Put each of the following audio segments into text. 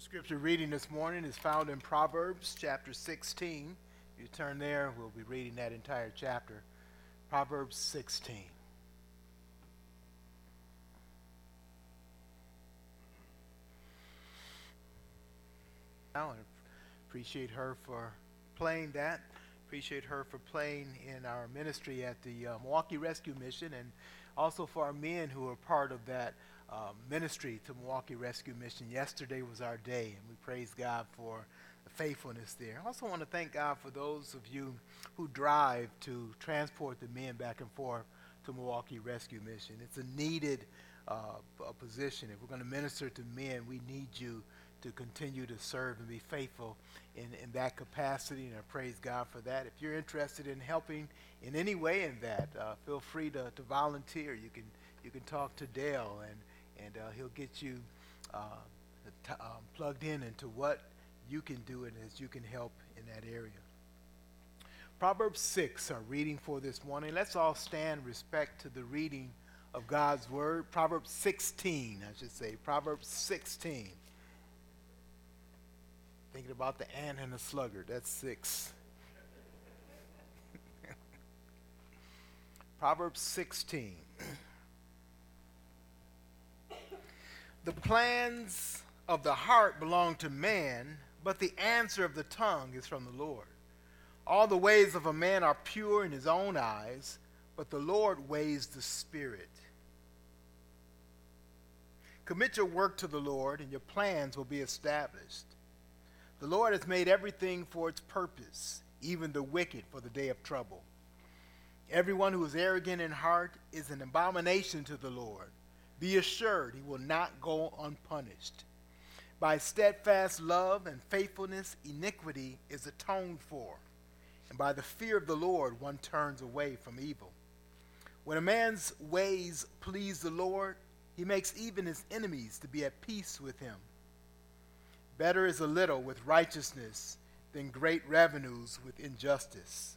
Our scripture reading this morning is found in Proverbs chapter 16. If you turn there, we'll be reading that entire chapter. Proverbs 16. I appreciate her for playing that. Appreciate her for playing in our ministry at the uh, Milwaukee Rescue Mission and also for our men who are part of that uh, ministry to Milwaukee Rescue Mission. Yesterday was our day, and we praise God for the faithfulness there. I also want to thank God for those of you who drive to transport the men back and forth to Milwaukee Rescue Mission. It's a needed uh, position. If we're going to minister to men, we need you to continue to serve and be faithful in, in that capacity, and I praise God for that. If you're interested in helping in any way in that, uh, feel free to, to volunteer. You can you can talk to Dale, and and uh, he'll get you uh, t- um, plugged in into what you can do and as you can help in that area. Proverbs 6 are reading for this morning. Let's all stand respect to the reading of God's word. Proverbs 16, I should say. Proverbs 16. Thinking about the ant and the sluggard. That's six. Proverbs 16. the plans of the heart belong to man, but the answer of the tongue is from the Lord. All the ways of a man are pure in his own eyes, but the Lord weighs the spirit. Commit your work to the Lord, and your plans will be established. The Lord has made everything for its purpose, even the wicked for the day of trouble. Everyone who is arrogant in heart is an abomination to the Lord. Be assured he will not go unpunished. By steadfast love and faithfulness, iniquity is atoned for, and by the fear of the Lord, one turns away from evil. When a man's ways please the Lord, he makes even his enemies to be at peace with him. Better is a little with righteousness than great revenues with injustice.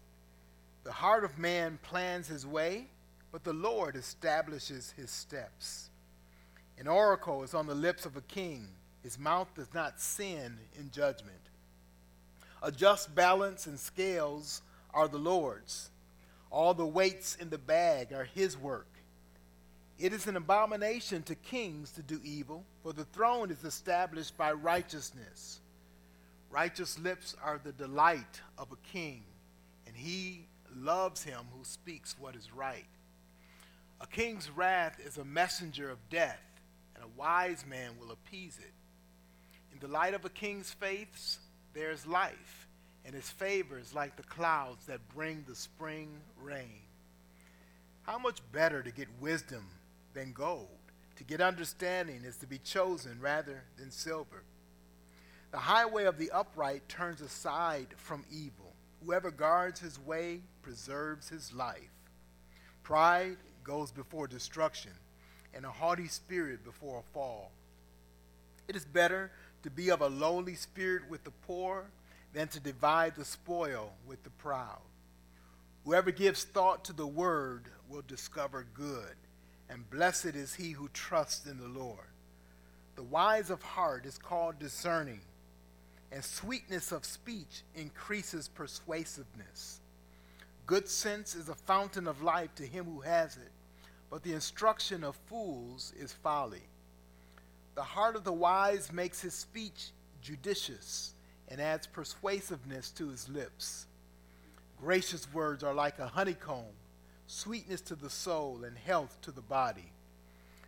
The heart of man plans his way, but the Lord establishes his steps. An oracle is on the lips of a king, his mouth does not sin in judgment. A just balance and scales are the Lord's. All the weights in the bag are his work. It is an abomination to kings to do evil, for the throne is established by righteousness. Righteous lips are the delight of a king, and he loves him who speaks what is right. A king's wrath is a messenger of death, wise man will appease it. In the light of a king's faiths, there is life, and his favor is like the clouds that bring the spring rain. How much better to get wisdom than gold. To get understanding is to be chosen rather than silver. The highway of the upright turns aside from evil. Whoever guards his way preserves his life. Pride goes before destruction, and a haughty spirit before a fall. It is better to be of a lowly spirit with the poor than to divide the spoil with the proud. Whoever gives thought to the word will discover good and blessed is he who trusts in the Lord. The wise of heart is called discerning, and sweetness of speech increases persuasiveness. Good sense is a fountain of life to him who has it, but the instruction of fools is folly. The heart of the wise makes his speech judicious and adds persuasiveness to his lips. Gracious words are like a honeycomb sweetness to the soul, and health to the body.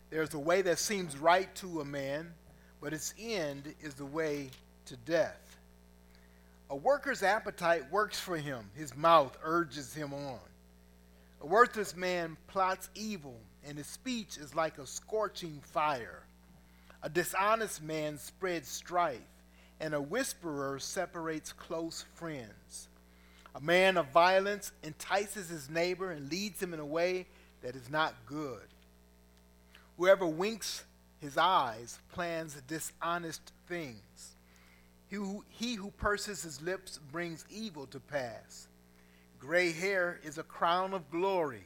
There's a way that seems right to a man, but its end is the way to death. A worker's appetite works for him, his mouth urges him on. A worthless man plots evil, and his speech is like a scorching fire. A dishonest man spreads strife, and a whisperer separates close friends. A man of violence entices his neighbor and leads him in a way that is not good. Whoever winks his eyes plans dishonest things. He who, he who purses his lips brings evil to pass. Gray hair is a crown of glory,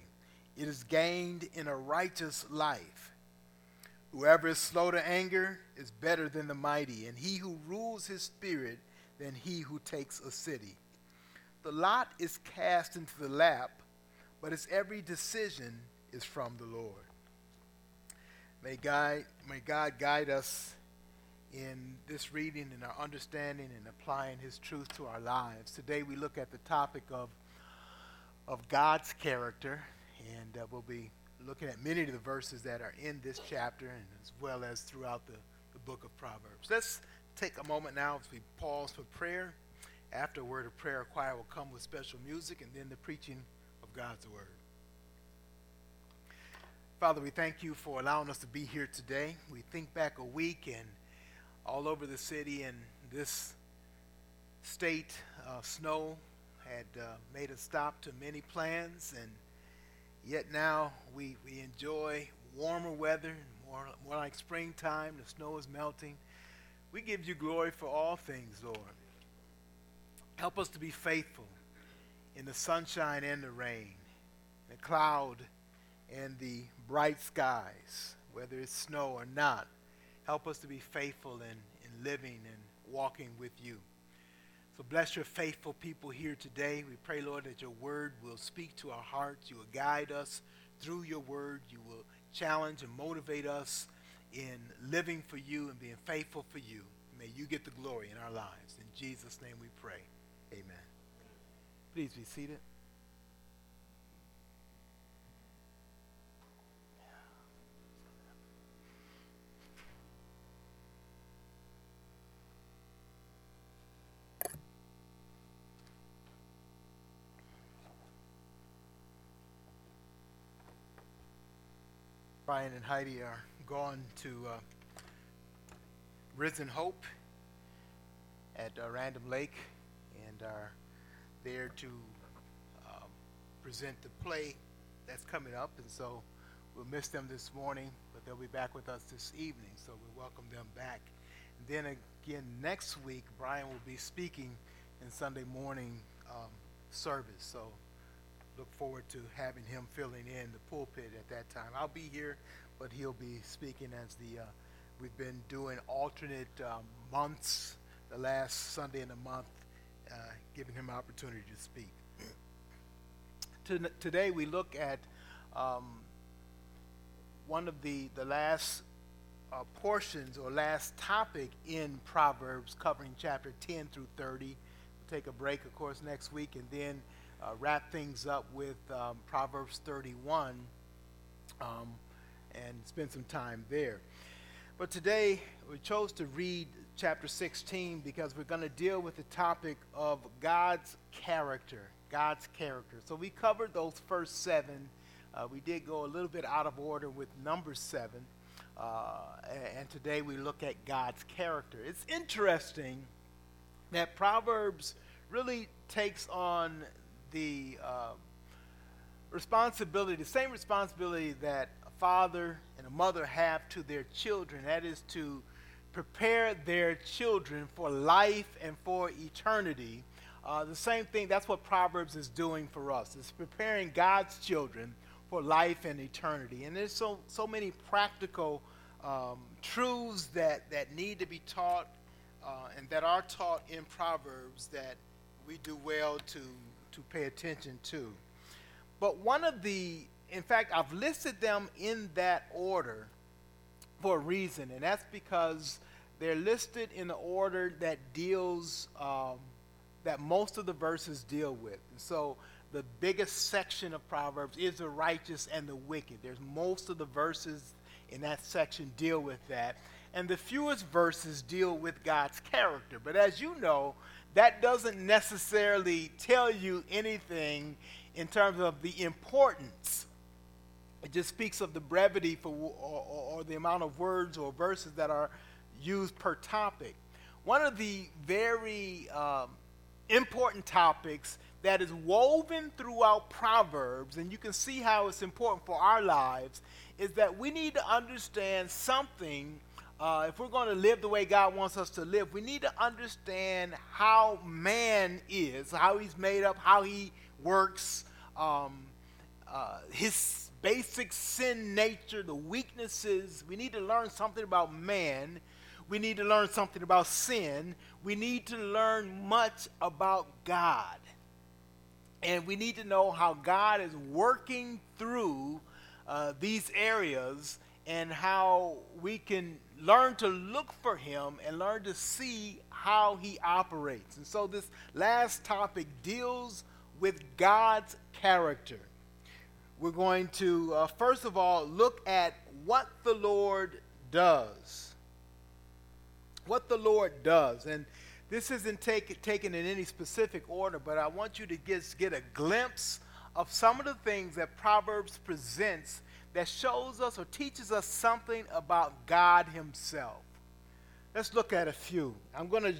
it is gained in a righteous life. Whoever is slow to anger is better than the mighty, and he who rules his spirit than he who takes a city. The lot is cast into the lap, but its every decision is from the Lord. May God, may God guide us in this reading and our understanding and applying his truth to our lives. Today we look at the topic of, of God's character, and uh, we'll be looking at many of the verses that are in this chapter and as well as throughout the, the book of Proverbs. Let's take a moment now as we pause for prayer. After a word of prayer, a choir will come with special music and then the preaching of God's word. Father, we thank you for allowing us to be here today. We think back a week and all over the city and this state, uh, snow had uh, made a stop to many plans and Yet now we, we enjoy warmer weather, more, more like springtime. The snow is melting. We give you glory for all things, Lord. Help us to be faithful in the sunshine and the rain, the cloud and the bright skies, whether it's snow or not. Help us to be faithful in, in living and walking with you. So bless your faithful people here today. We pray, Lord, that your word will speak to our hearts. You will guide us through your word. You will challenge and motivate us in living for you and being faithful for you. May you get the glory in our lives. In Jesus' name we pray. Amen. Please be seated. Brian and Heidi are gone to uh, Risen Hope at uh, Random Lake and are there to um, present the play that's coming up. And so we'll miss them this morning, but they'll be back with us this evening. So we welcome them back. And then again, next week, Brian will be speaking in Sunday morning um, service. So look forward to having him filling in the pulpit at that time. I'll be here, but he'll be speaking as the, uh, we've been doing alternate um, months, the last Sunday in the month, uh, giving him opportunity to speak. Today we look at um, one of the, the last uh, portions or last topic in Proverbs covering chapter 10 through 30. We'll take a break, of course, next week, and then uh, wrap things up with um, Proverbs 31 um, and spend some time there. But today we chose to read chapter 16 because we're going to deal with the topic of God's character. God's character. So we covered those first seven. Uh, we did go a little bit out of order with number seven. Uh, and today we look at God's character. It's interesting that Proverbs really takes on the uh, responsibility, the same responsibility that a father and a mother have to their children. That is to prepare their children for life and for eternity. Uh, the same thing, that's what Proverbs is doing for us. It's preparing God's children for life and eternity. And there's so, so many practical um, truths that, that need to be taught uh, and that are taught in Proverbs that we do well to to pay attention to. But one of the, in fact, I've listed them in that order for a reason, and that's because they're listed in the order that deals, um, that most of the verses deal with. And so the biggest section of Proverbs is the righteous and the wicked. There's most of the verses in that section deal with that. And the fewest verses deal with God's character. But as you know, that doesn't necessarily tell you anything in terms of the importance. It just speaks of the brevity for, or, or, the amount of words or verses that are used per topic. One of the very um, important topics that is woven throughout Proverbs, and you can see how it's important for our lives, is that we need to understand something uh, if we're going to live the way God wants us to live, we need to understand how man is, how he's made up, how he works, um, uh, his basic sin nature, the weaknesses. We need to learn something about man. We need to learn something about sin. We need to learn much about God. And we need to know how God is working through uh, these areas and how we can learn to look for Him and learn to see how He operates. And so, this last topic deals with God's character. We're going to, uh, first of all, look at what the Lord does. What the Lord does. And this isn't take, taken in any specific order, but I want you to get, get a glimpse of some of the things that Proverbs presents that shows us or teaches us something about God Himself. Let's look at a few. I'm going to,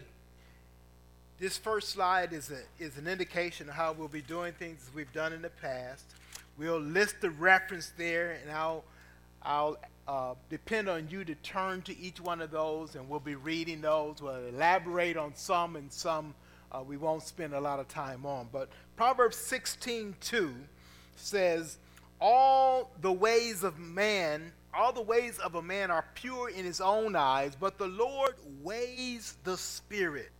this first slide is, a, is an indication of how we'll be doing things as we've done in the past. We'll list the reference there, and I'll, I'll uh, depend on you to turn to each one of those, and we'll be reading those. We'll elaborate on some, and some uh, we won't spend a lot of time on. But Proverbs 16:2 says, "All the ways of man, all the ways of a man are pure in his own eyes, but the Lord weighs the spirit."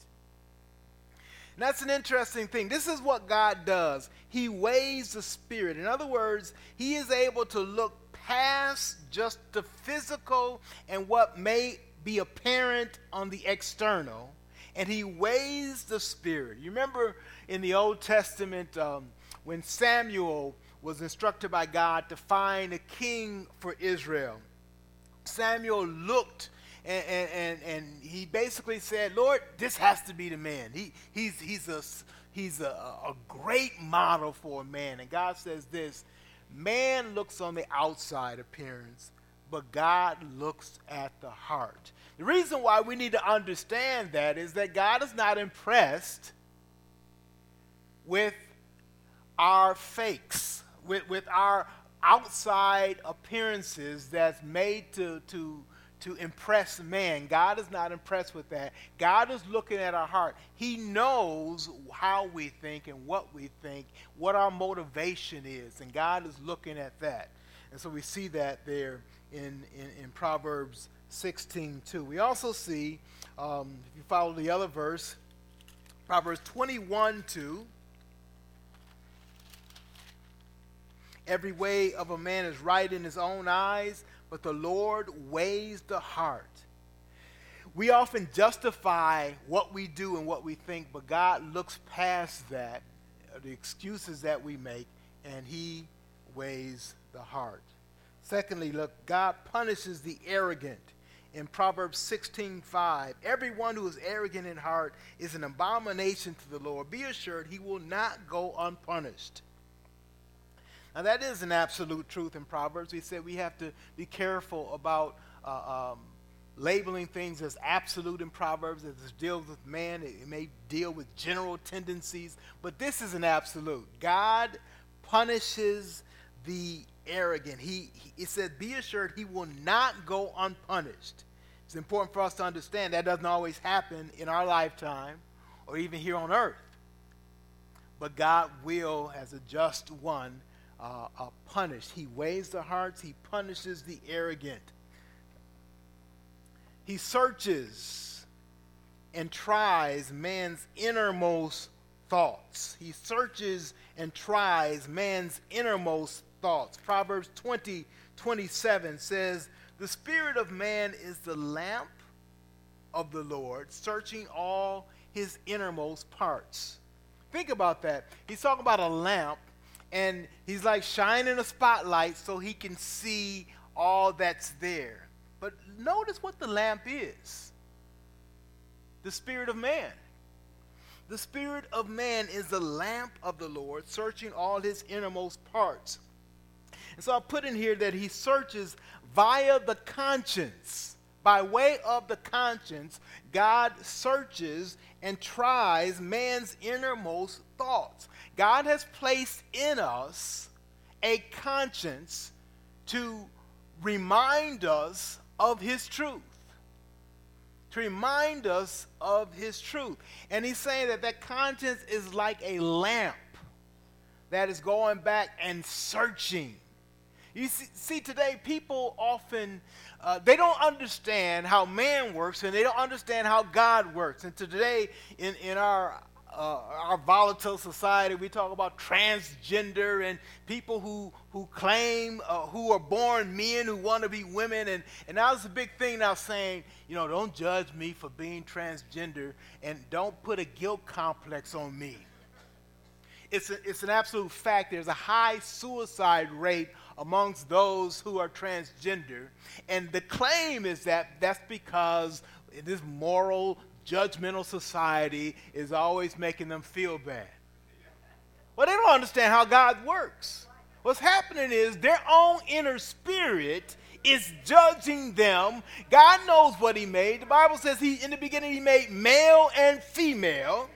And that's an interesting thing. This is what God does. He weighs the spirit. In other words, he is able to look past just the physical and what may be apparent on the external, and he weighs the spirit. You remember in the Old Testament um, when Samuel was instructed by God to find a king for Israel. Samuel looked and, and, and, he basically said, Lord, this has to be the man. He, he's, he's, a, he's a, a great model for a man. And God says this Man looks on the outside appearance, but God looks at the heart. The reason why we need to understand that is that God is not impressed with our fakes, with, with our outside appearances that's made to, to to impress man. God is not impressed with that. God is looking at our heart. He knows how we think and what we think, what our motivation is, and God is looking at that. And so we see that there in, in, in Proverbs 16 2. We also see, um, if you follow the other verse, Proverbs 21 2. Every way of a man is right in his own eyes, but the Lord weighs the heart. We often justify what we do and what we think, but God looks past that, the excuses that we make, and He weighs the heart. Secondly, look, God punishes the arrogant. In Proverbs 16:5, everyone who is arrogant in heart is an abomination to the Lord. Be assured he will not go unpunished. Now, that is an absolute truth in Proverbs. We said we have to be careful about uh, um, labeling things as absolute in Proverbs. It deals with man, it, it may deal with general tendencies, but this is an absolute. God punishes the arrogant. He, he, it says, be assured he will not go unpunished. It's important for us to understand that doesn't always happen in our lifetime or even here on earth. But God will, as a just one, uh, uh, punished. He weighs the hearts, he punishes the arrogant. He searches and tries man's innermost thoughts. He searches and tries man's innermost thoughts. Proverbs 20 27 says, The spirit of man is the lamp of the Lord, searching all his innermost parts. Think about that. He's talking about a lamp and he's like shining a spotlight so he can see all that's there. But notice what the lamp is the Spirit of man. The Spirit of man is the lamp of the Lord, searching all his innermost parts. And so I put in here that he searches via the conscience. By way of the conscience, God searches and tries man's innermost thoughts. God has placed in us a conscience to remind us of his truth. To remind us of his truth. And he's saying that that conscience is like a lamp that is going back and searching. You see, see today, people often uh, they don't understand how man works, and they don't understand how God works. And today, in in our uh, our volatile society, we talk about transgender and people who, who claim, uh, who are born men who want to be women. And, and now it's a big thing now saying, you know, don't judge me for being transgender and don't put a guilt complex on me. It's, a, it's an absolute fact. There's a high suicide rate amongst those who are transgender. And the claim is that that's because this moral judgmental society is always making them feel bad. Well, they don't understand how God works. What's happening is their own inner spirit is judging them. God knows what He made. The Bible says He, in the beginning, He made male and female,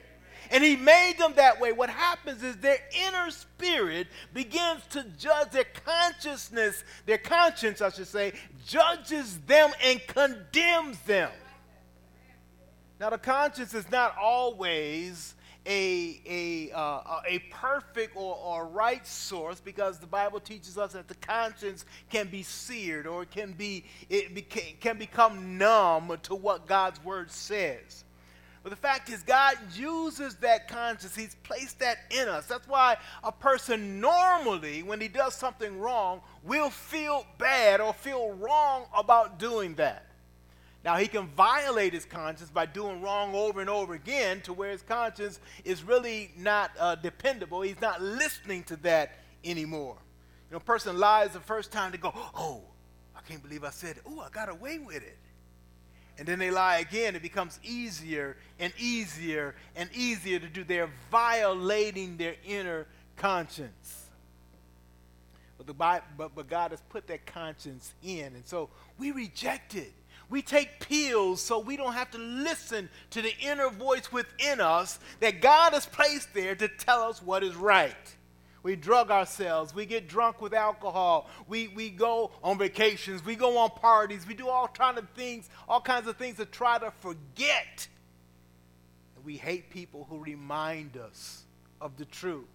and He made them that way. What happens is their inner spirit begins to judge their consciousness, their conscience, I should say, judges them and condemns them. Now, the conscience is not always a, a, uh, a perfect or, or right source because the Bible teaches us that the conscience can be seared or it can, be, it beca- can become numb to what God's word says. But the fact is, God uses that conscience. He's placed that in us. That's why a person normally, when he does something wrong, will feel bad or feel wrong about doing that. Now, he can violate his conscience by doing wrong over and over again to where his conscience is really not uh, dependable. He's not listening to that anymore. You know, a person lies the first time, they go, Oh, I can't believe I said it. Oh, I got away with it. And then they lie again. It becomes easier and easier and easier to do. They're violating their inner conscience. But, the, but, but God has put that conscience in. And so we reject it. We take pills so we don't have to listen to the inner voice within us that God has placed there to tell us what is right. We drug ourselves. We get drunk with alcohol. We, we go on vacations. We go on parties. We do all kinds of things, all kinds of things to try to forget. And we hate people who remind us of the truth.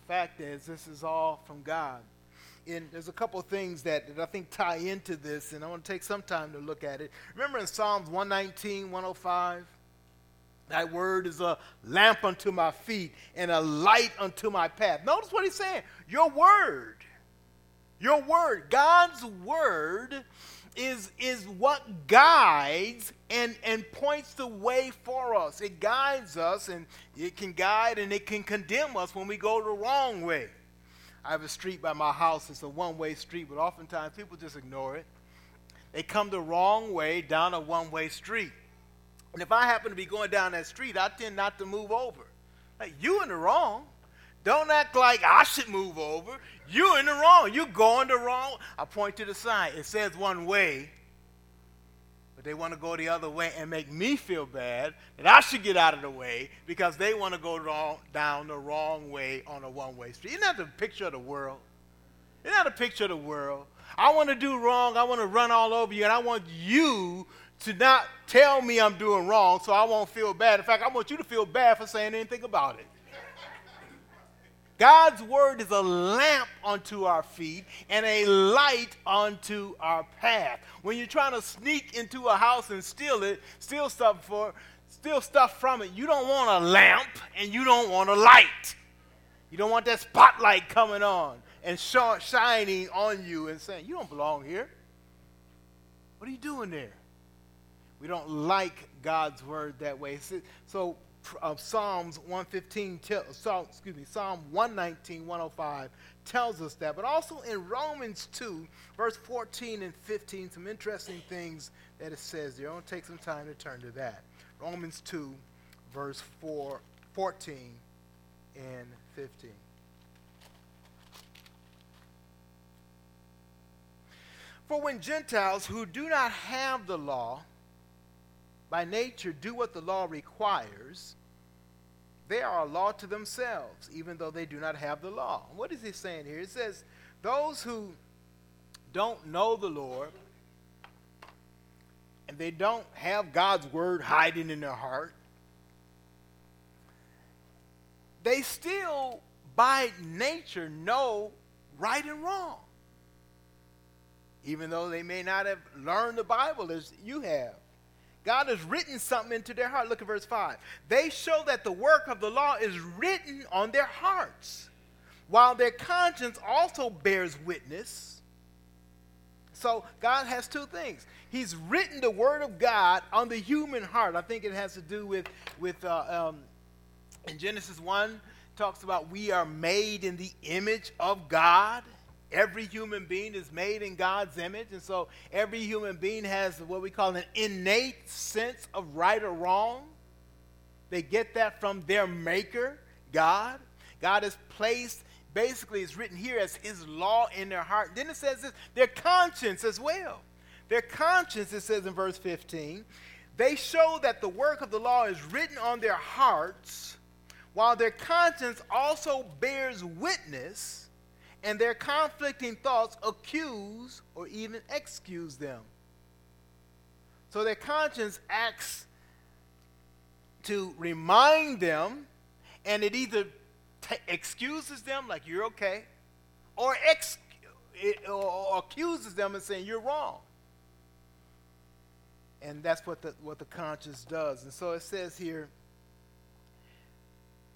The fact is, this is all from God in, there's a couple of things that, that I think tie into this, and I want to take some time to look at it. Remember in Psalms 119, 105? Thy word is a lamp unto my feet and a light unto my path. Notice what he's saying. Your word. Your word. God's word is, is what guides and, and points the way for us. It guides us and it can guide and it can condemn us when we go the wrong way. I have a street by my house. It's a one way street, but oftentimes people just ignore it. They come the wrong way down a one way street. And if I happen to be going down that street, I tend not to move over. Like, you in the wrong. Don't act like I should move over. You in the wrong. You're going the wrong. I point to the sign. It says one way, they want to go the other way and make me feel bad that I should get out of the way because they want to go wrong, down the wrong way on a one way street. Isn't that the picture of the world? Isn't that a picture of the world? I want to do wrong. I want to run all over you, and I want you to not tell me I'm doing wrong so I won't feel bad. In fact, I want you to feel bad for saying anything about it. God's word is a lamp unto our feet and a light unto our path. When you're trying to sneak into a house and steal it, steal stuff for, steal stuff from it, you don't want a lamp and you don't want a light. You don't want that spotlight coming on and shining on you and saying, "You don't belong here. What are you doing there?" We don't like God's word that way. So of uh, Psalms 115, Psalm, excuse me, Psalm 119, 105 tells us that. But also in Romans 2, verse 14 and 15, some interesting things that it says there. I want to take some time to turn to that. Romans 2, verse 4, 14 and 15. For when Gentiles who do not have the law, by nature do what the law requires, they are a law to themselves, even though they do not have the law. What is he saying here? It says, those who don't know the Lord and they don't have God's word hiding in their heart, they still, by nature, know right and wrong. even though they may not have learned the Bible as you have. God has written something into their heart. Look at verse 5. They show that the work of the law is written on their hearts, while their conscience also bears witness. So God has two things. He's written the word of God on the human heart. I think it has to do with, with uh, um, in Genesis 1, talks about we are made in the image of God. Every human being is made in God's image, and so every human being has what we call an innate sense of right or wrong. They get that from their maker, God. God has placed, basically, it's written here as His law in their heart. Then it says this, their conscience as well. Their conscience, it says in verse 15, they show that the work of the law is written on their hearts, while their conscience also bears witness and their conflicting thoughts accuse or even excuse them. So their conscience acts to remind them, and it either t- excuses them, like you're okay, or, ex- it, or accuses them and saying you're wrong. And that's what the, what the conscience does. And so it says here,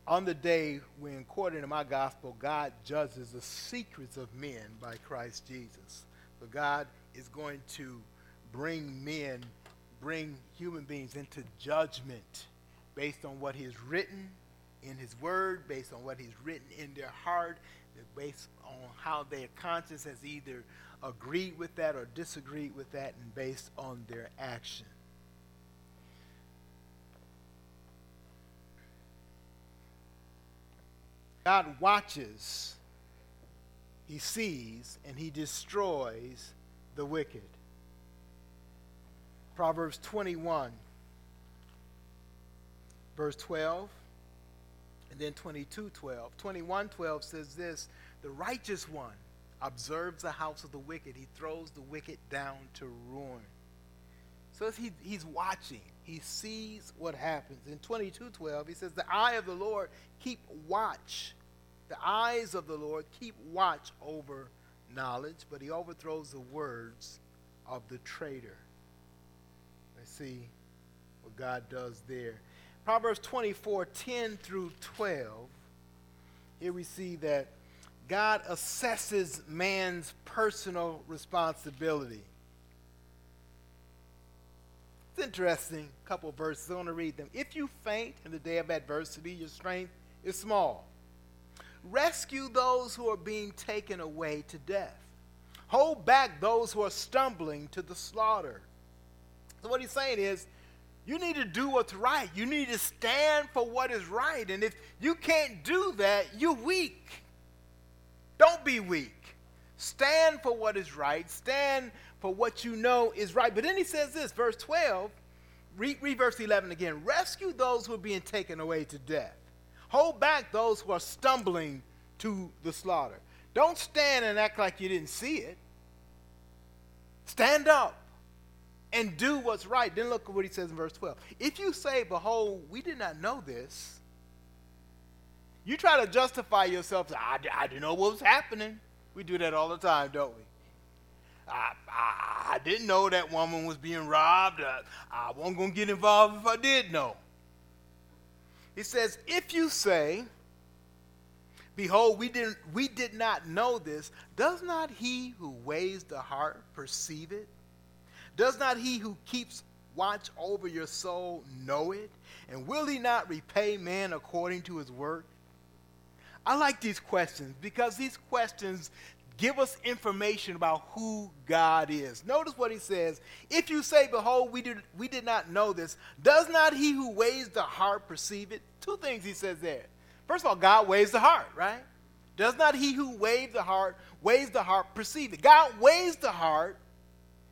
on the day when, according to my gospel, God judges the secrets of men by Christ Jesus. So God is going to bring men, bring human beings into judgment based on what He's written in His Word, based on what He's written in their heart, based on how their conscience has either agreed with that or disagreed with that, and based on their action. God watches, He sees, and He destroys the wicked. Proverbs 21, verse 12, and then 22, 12. 21, 12 says this The righteous one observes the house of the wicked, he throws the wicked down to ruin. So he, he's watching. He sees what happens. In 22:12, he says, "The eye of the Lord keep watch. The eyes of the Lord keep watch over knowledge, but he overthrows the words of the traitor." Let's see what God does there. Proverbs 24, 10 through 12. Here we see that God assesses man's personal responsibility. It's interesting, couple verses. I want to read them. If you faint in the day of adversity, your strength is small. Rescue those who are being taken away to death. Hold back those who are stumbling to the slaughter. So, what he's saying is, you need to do what's right. You need to stand for what is right. And if you can't do that, you're weak. Don't be weak. Stand for what is right. Stand for what you know is right. But then he says this, verse 12, read, read verse 11 again. Rescue those who are being taken away to death. Hold back those who are stumbling to the slaughter. Don't stand and act like you didn't see it. Stand up and do what's right. Then look at what he says in verse 12. If you say, Behold, we did not know this, you try to justify yourself. I, I didn't know what was happening. We do that all the time, don't we? I, I, didn't know that woman was being robbed. I, I wasn't going to get involved if I did know. He says, if you say, Behold, we, didn't, we did not know this, does not he who weighs the heart perceive it? Does not he who keeps watch over your soul know it? And will he not repay man according to his work? I like these questions because these questions give us information about who God is. Notice what he says. If you say, Behold, we did, we did not know this, does not he who weighs the heart perceive it? Two things he says there. First of all, God weighs the heart, right? Does not he who weighs the heart, weighs the heart, perceive it? God weighs the heart.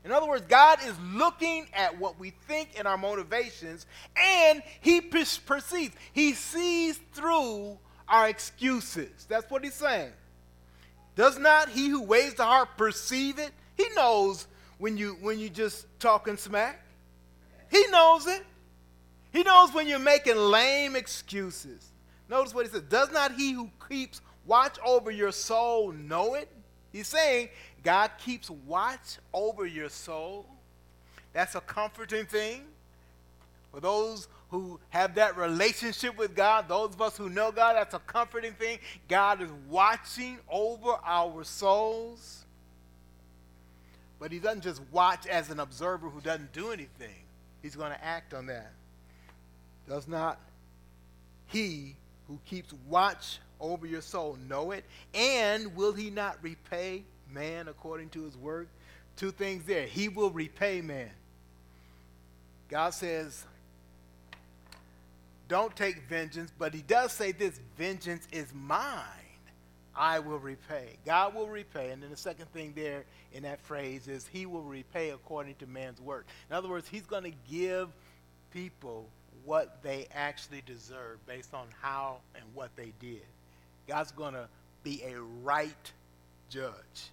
In other words, God is looking at what we think and our motivations, and he perceives. He sees through our excuses. That's what he's saying. Does not he who weighs the heart perceive it? He knows when you when you just talking smack. He knows it. He knows when you're making lame excuses. Notice what he says. Does not he who keeps watch over your soul know it? He's saying God keeps watch over your soul. That's a comforting thing. For those who have that relationship with God, those of us who know God, that's a comforting thing. God is watching over our souls. But He doesn't just watch as an observer who doesn't do anything, He's going to act on that. Does not He who keeps watch over your soul know it? And will He not repay man according to His work? Two things there. He will repay man. God says, don't take vengeance, but he does say this vengeance is mine. I will repay. God will repay. And then the second thing there in that phrase is he will repay according to man's work. In other words, he's going to give people what they actually deserve based on how and what they did. God's going to be a right judge.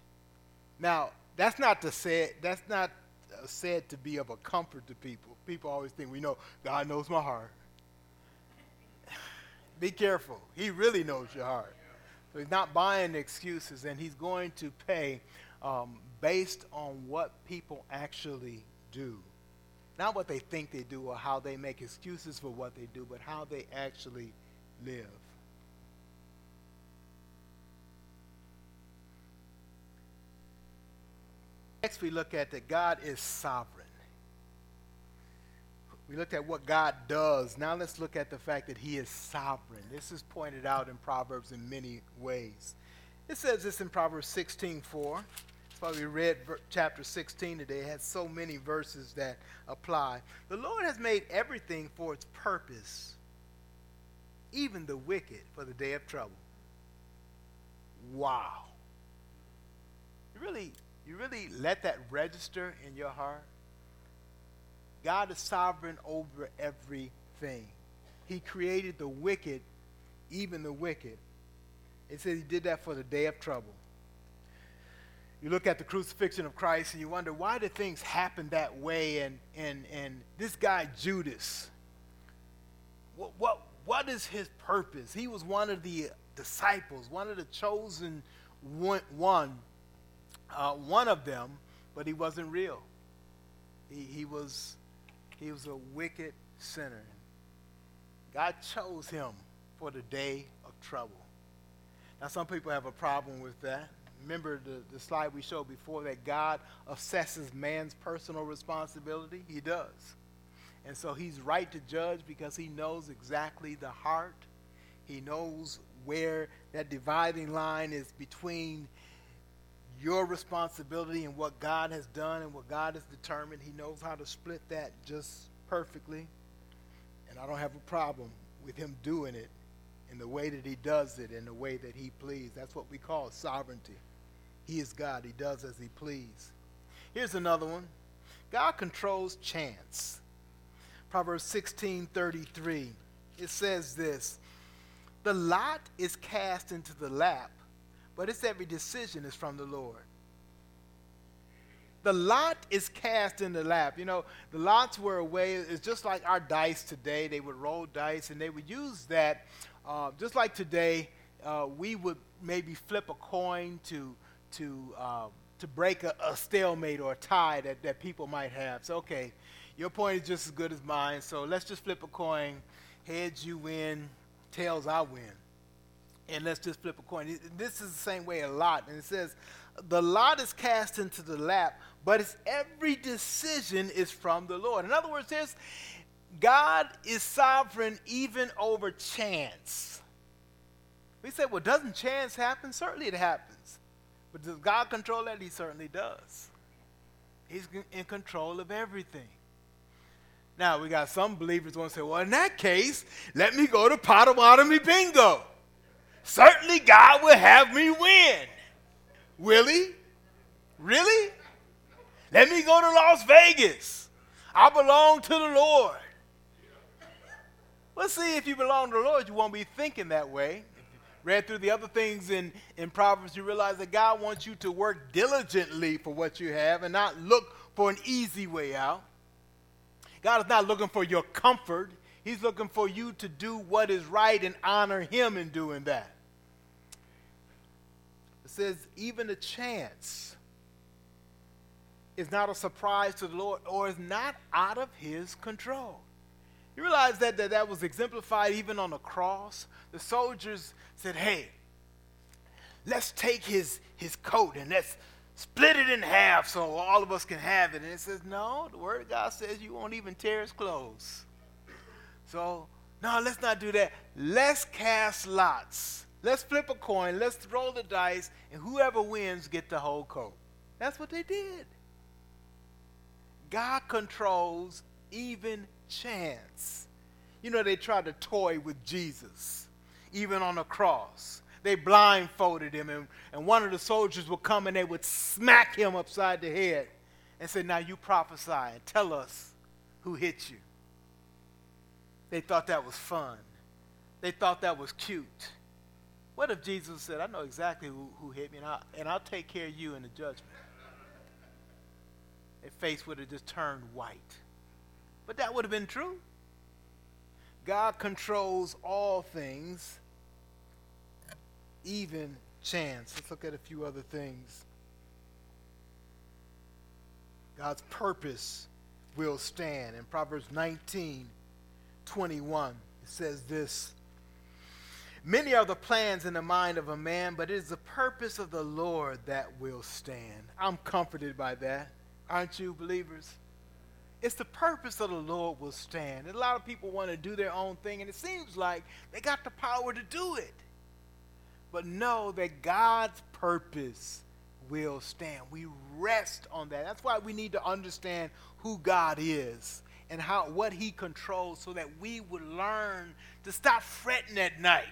Now, that's not to say that's not uh, said to be of a comfort to people. People always think we know God knows my heart. Be careful. He really knows your heart. So he's not buying excuses, and he's going to pay um, based on what people actually do. Not what they think they do or how they make excuses for what they do, but how they actually live. Next, we look at that God is sovereign. We looked at what God does. Now let's look at the fact that He is sovereign. This is pointed out in Proverbs in many ways. It says this in Proverbs 16 4. That's why we read chapter 16 today. It has so many verses that apply. The Lord has made everything for its purpose, even the wicked for the day of trouble. Wow. You really, you really let that register in your heart? God is sovereign over everything. He created the wicked, even the wicked. It says he did that for the day of trouble. You look at the crucifixion of Christ and you wonder why did things happen that way? And, and, and this guy, Judas, what, what, what is his purpose? He was one of the disciples, one of the chosen one, one, uh, one of them, but he wasn't real. He, he was he was a wicked sinner. God chose him for the day of trouble. Now, some people have a problem with that. Remember the, the slide we showed before that God assesses man's personal responsibility? He does. And so he's right to judge because he knows exactly the heart. He knows where that dividing line is between your responsibility and what God has done and what God has determined. He knows how to split that just perfectly. And I don't have a problem with him doing it in the way that he does it, in the way that he pleases. That's what we call sovereignty. He is God. He does as he pleases. Here's another one. God controls chance. Proverbs 16:33. It says this, "The lot is cast into the lap but its every decision is from the Lord. The lot is cast in the lap. You know, the lots were a way, it's just like our dice today. They would roll dice and they would use that. Uh, just like today, uh, we would maybe flip a coin to, to, uh, to break a, a, stalemate or a tie that, that people might have. So, okay, your point is just as good as mine. So let's just flip a coin. Heads, you win. Tails, I win and let's just flip a coin. This is the same way a lot. And it says, the lot is cast into the lap, but it's every decision is from the Lord. In other words, there's God is sovereign even over chance. We say, well, doesn't chance happen? Certainly it happens. But does God control that? He certainly does. He's in control of everything. Now, we got some believers want to say, well, in that case, let me go to Potawatomi Bingo certainly God will have me win. Will he? Really? Let me go to Las Vegas. I belong to the Lord. Let's see if you belong to the Lord, you won't be thinking that way. read through the other things in, in Proverbs, you realize that God wants you to work diligently for what you have and not look for an easy way out. God is not looking for your comfort. He's looking for you to do what is right and honor Him in doing that. Says, even a chance is not a surprise to the Lord or is not out of his control. You realize that, that that was exemplified even on the cross? The soldiers said, hey, let's take his, his coat and let's split it in half so all of us can have it. And it says, no, the word of God says you won't even tear his clothes. So, no, let's not do that. Let's cast lots. Let's flip a coin. Let's roll the dice, and whoever wins get the whole coat. That's what they did. God controls even chance. You know, they tried to toy with Jesus, even on the cross. They blindfolded him, and, and one of the soldiers would come and they would smack him upside the head and say, Now you prophesy and tell us who hit you. They thought that was fun. They thought that was cute. What if Jesus said, I know exactly who, who hit me, and I'll, and I'll take care of you in the judgment? Their face would have just turned white. But that would have been true. God controls all things, even chance. Let's look at a few other things. God's purpose will stand. In Proverbs 19, 21, it says this Many are the plans in the mind of a man, but it is the purpose of the Lord that will stand. I'm comforted by that. Aren't you, believers? It's the purpose of the Lord will stand. And a lot of people want to do their own thing, and it seems like they got the power to do it. But know that God's purpose will stand. We rest on that. That's why we need to understand who God is and how what he controls so that we would learn to stop fretting at night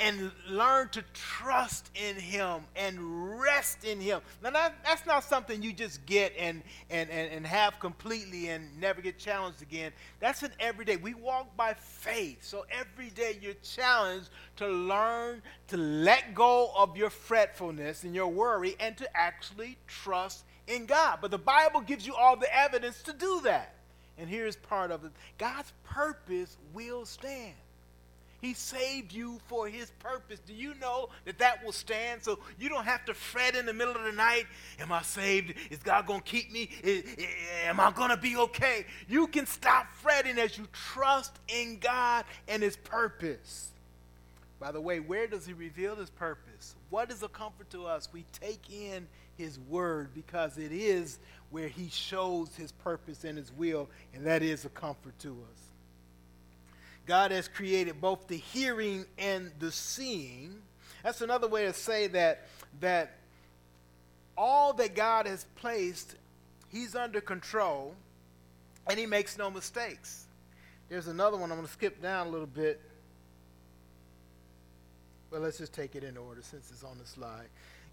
and learn to trust in him and rest in him. Now, that, that's not something you just get and, and, and, and have completely and never get challenged again. That's an everyday. We walk by faith. So every day you're challenged to learn to let go of your fretfulness and your worry and to actually trust in God. But the Bible gives you all the evidence to do that. And here's part of it God's purpose will stand. He saved you for his purpose. Do you know that that will stand? So you don't have to fret in the middle of the night. Am I saved? Is God going to keep me? Am I going to be okay? You can stop fretting as you trust in God and his purpose. By the way, where does he reveal his purpose? What is a comfort to us? We take in his word because it is where he shows his purpose and his will, and that is a comfort to us. God has created both the hearing and the seeing. That's another way to say that that all that God has placed, he's under control and he makes no mistakes. There's another one I'm going to skip down a little bit. But let's just take it in order since it's on the slide.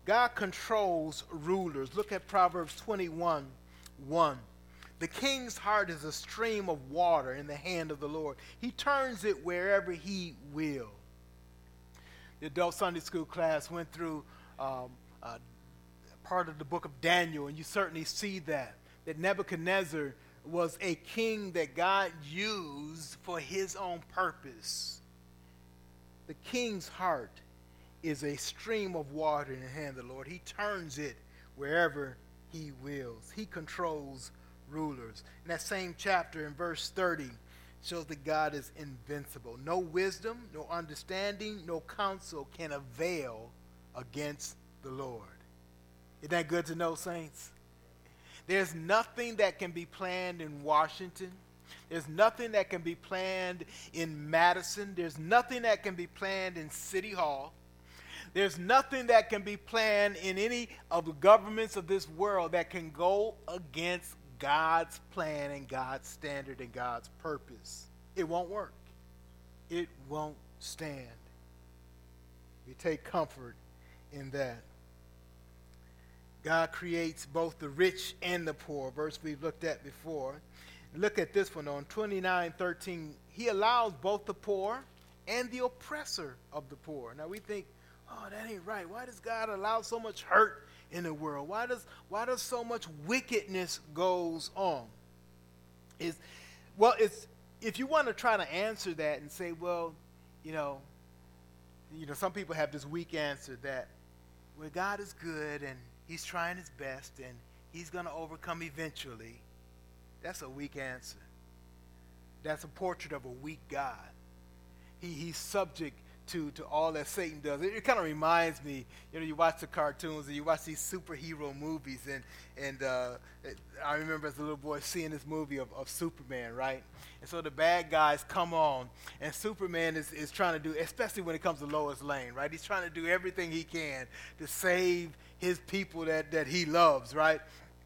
God controls rulers. Look at Proverbs 21 1. The king's heart is a stream of water in the hand of the Lord. He turns it wherever he will. The adult Sunday school class went through um, uh, part of the book of Daniel, and you certainly see that. That Nebuchadnezzar was a king that God used for his own purpose. The king's heart is a stream of water in the hand of the Lord. He turns it wherever he wills. He controls rulers. In that same chapter, in verse 30, shows that God is invincible. No wisdom, no understanding, no counsel can avail against the Lord. Isn't that good to know, saints? There's nothing that can be planned in Washington. There's nothing that can be planned in Madison. There's nothing that can be planned in City Hall. There's nothing that can be planned in any of the governments of this world that can go against God's plan and God's standard and God's purpose. It won't work. It won't stand. We take comfort in that. God creates both the rich and the poor, verse we've looked at before. Look at this one on 29 13. He allows both the poor and the oppressor of the poor. Now we think, oh, that ain't right. Why does God allow so much hurt in the world? Why does, why does so much wickedness goes on? Is, well, it's, if you want to try to answer that and say, well, you know, you know, some people have this weak answer that, well, God is good and he's trying his best and he's going to overcome eventually. That's a weak answer. That's a portrait of a weak God. He, he's subject to, to all that Satan does. It, it kind of reminds me, you know, you watch the cartoons and you watch these superhero movies, and, and uh, I remember as a little boy seeing this movie of, of Superman, right? And so the bad guys come on, and Superman is, is trying to do, especially when it comes to Lois Lane, right? He's trying to do everything he can to save his people that, that he loves, right?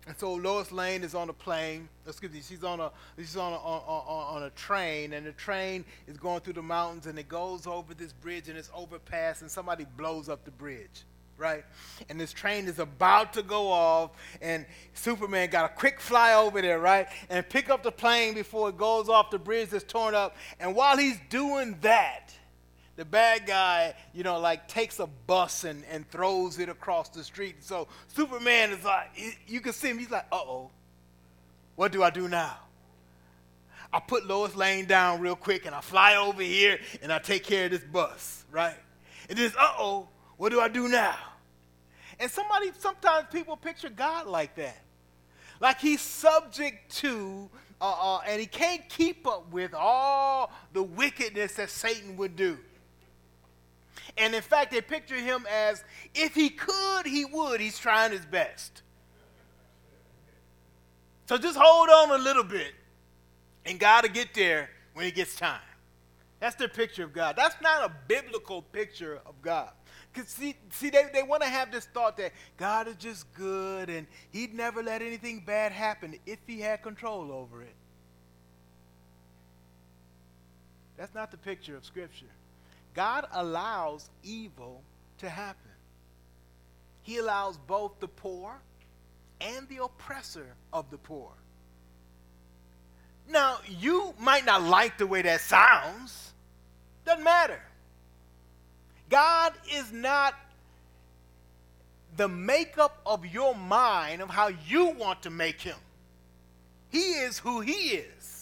And so Lois Lane is on a plane. Excuse me, she's on a she's on a, on, on, on, a train, and the train is going through the mountains, and it goes over this bridge, and it's overpass, and somebody blows up the bridge, right? And this train is about to go off, and Superman got a quick fly over there, right, and pick up the plane before it goes off the bridge that's torn up. And while he's doing that, the bad guy, you know, like takes a bus and, and throws it across the street. So Superman is like, you can see him, he's like, uh oh, what do I do now? I put Lois Lane down real quick and I fly over here and I take care of this bus, right? And then, uh oh, what do I do now? And somebody, sometimes people picture God like that. Like he's subject to, uh, uh, and he can't keep up with all the wickedness that Satan would do. And in fact, they picture him as if he could, he would. He's trying his best. So just hold on a little bit, and God will get there when he gets time. That's their picture of God. That's not a biblical picture of God. Because see, see, they, they want to have this thought that God is just good and he'd never let anything bad happen if he had control over it. That's not the picture of Scripture. God allows evil to happen. He allows both the poor and the oppressor of the poor. Now, you might not like the way that sounds. Doesn't matter. God is not the makeup of your mind of how you want to make him. He is who he is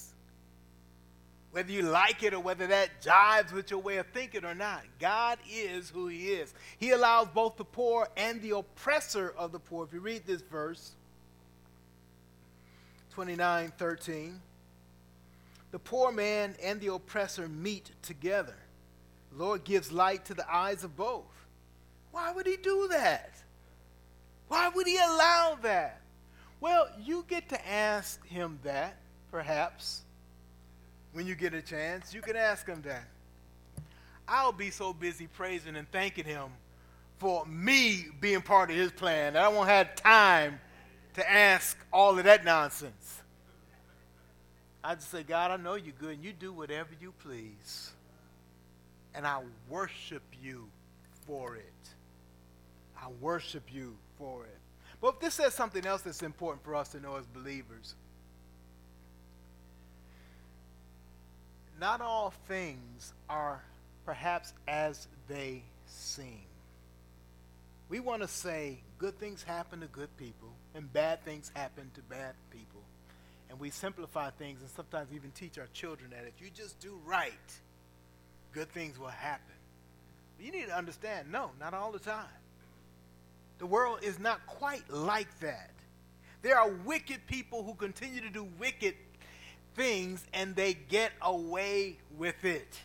whether you like it or whether that jives with your way of thinking or not. God is who He is. He allows both the poor and the oppressor of the poor. If you read this verse, 29 13, the poor man and the oppressor meet together. The Lord gives light to the eyes of both. Why would He do that? Why would He allow that? Well, you get to ask Him that, perhaps when you get a chance. You can ask him that. I'll be so busy praising and thanking him for me being part of his plan that I won't have time to ask all of that nonsense. I just say, God, I know you're good and you do whatever you please. And I worship you for it. I worship you for it. But this says something else that's important for us to know as believers. Not all things are perhaps as they seem. We want to say good things happen to good people and bad things happen to bad people. And we simplify things and sometimes even teach our children that if you just do right, good things will happen. But you need to understand no, not all the time. The world is not quite like that. There are wicked people who continue to do wicked things and they get away with it.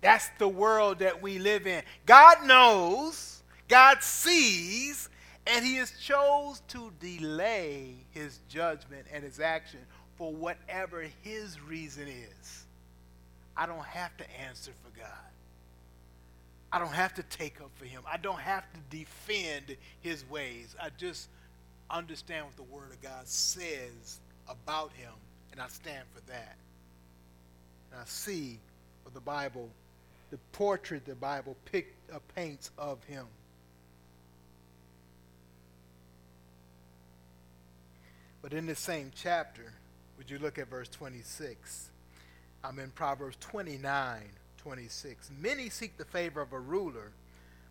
That's the world that we live in. God knows, God sees, and He has chose to delay His judgment and His action for whatever His reason is. I don't have to answer for God. I don't have to take up for Him. I don't have to defend His ways. I just understand what the Word of God says about Him and I stand for that. And I see what the Bible, the portrait the Bible uh, paints of him. But in the same chapter, would you look at verse 26? I'm in Proverbs 29, 26. Many seek the favor of a ruler,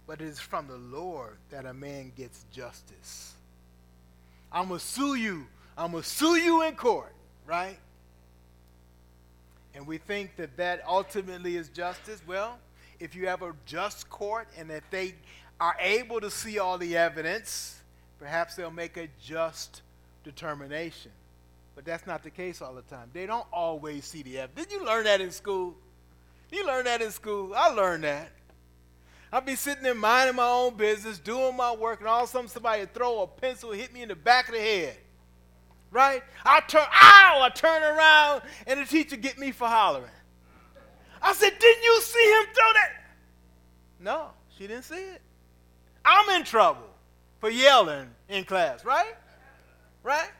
but it is from the Lord that a man gets justice. I'm going to sue you. I'm going to sue you in court right? And we think that that ultimately is justice. Well, if you have a just court and that they are able to see all the evidence, perhaps they'll make a just determination. But that's not the case all the time. They don't always see the evidence. Did you learn that in school? You learn that in school. I learned that. I'd be sitting there minding my own business, doing my work, and all of a sudden somebody would throw a pencil, hit me in the back of the head. Right? I turn, ow! I turn around, and the teacher get me for hollering. I said, didn't you see him throw that? No, she didn't see it. I'm in trouble for yelling in class, right? Right?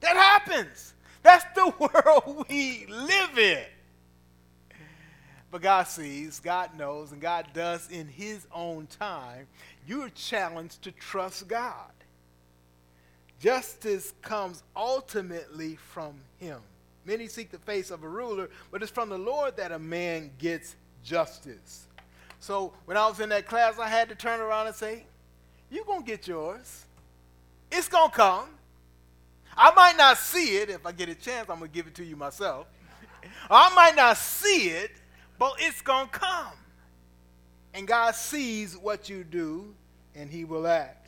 That happens. That's the world we live in. But God sees, God knows, and God does in His own time. You're challenged to trust God. Justice comes ultimately from Him. Many seek the face of a ruler, but it's from the Lord that a man gets justice. So when I was in that class, I had to turn around and say, You're going to get yours. It's going to come. I might not see it. If I get a chance, I'm going to give it to you myself. I might not see it, but it's going to come. And God sees what you do, and He will act.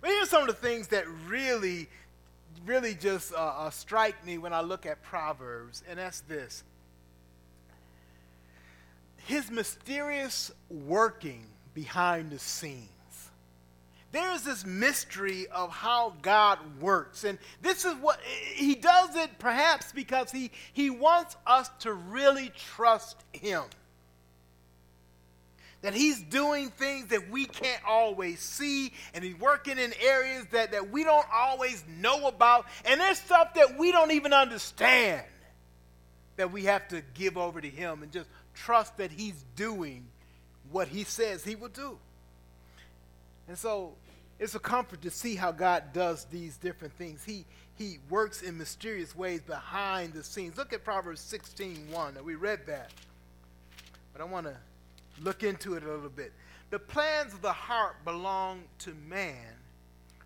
But here's some of the things that really, really just uh, uh, strike me when I look at Proverbs, and that's this His mysterious working behind the scenes there's this mystery of how God works. And this is what he does it perhaps because he, he wants us to really trust him. That he's doing things that we can't always see, and he's working in areas that, that we don't always know about, and there's stuff that we don't even understand that we have to give over to him and just trust that he's doing what he says he will do. And so it's a comfort to see how God does these different things. He, he works in mysterious ways behind the scenes. Look at Proverbs 16 1. We read that. But I want to look into it a little bit. The plans of the heart belong to man,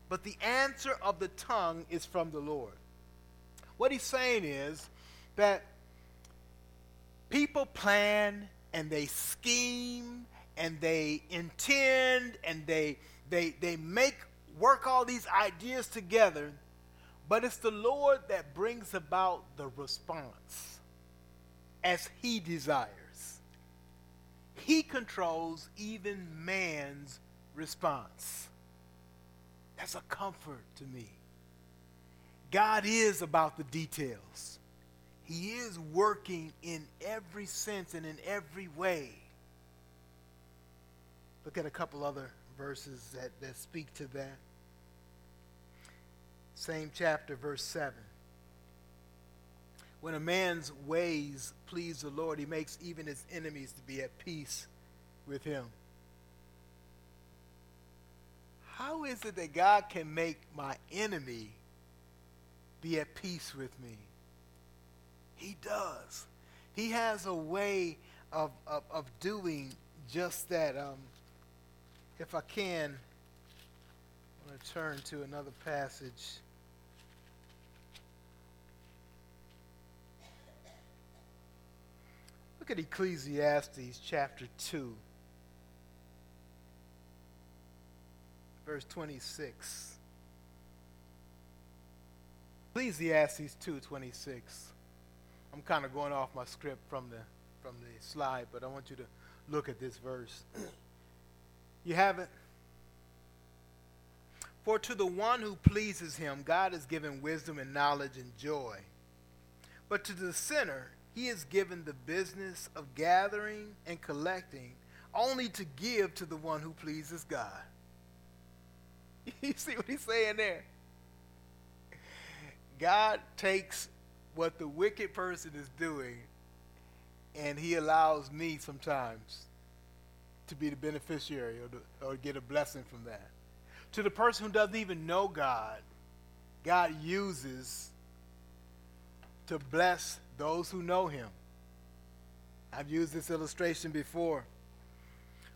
but the answer of the tongue is from the Lord. What he's saying is that people plan and they scheme and they intend and they they they make work all these ideas together but it's the lord that brings about the response as he desires he controls even man's response that's a comfort to me god is about the details he is working in every sense and in every way Look at a couple other verses that, that speak to that. Same chapter, verse 7. When a man's ways please the Lord, he makes even his enemies to be at peace with him. How is it that God can make my enemy be at peace with me? He does. He has a way of, of, of doing just that. Um, if I can, I'm going to turn to another passage. Look at Ecclesiastes chapter 2, verse 26. Ecclesiastes 2:26. I'm kind of going off my script from the from the slide, but I want you to look at this verse. You have it. For to the one who pleases him, God has given wisdom and knowledge and joy. But to the sinner, he is given the business of gathering and collecting only to give to the one who pleases God. You see what he's saying there? God takes what the wicked person is doing and he allows me sometimes to be the beneficiary or, to, or get a blessing from that. To the person who doesn't even know God, God uses to bless those who know him. I've used this illustration before.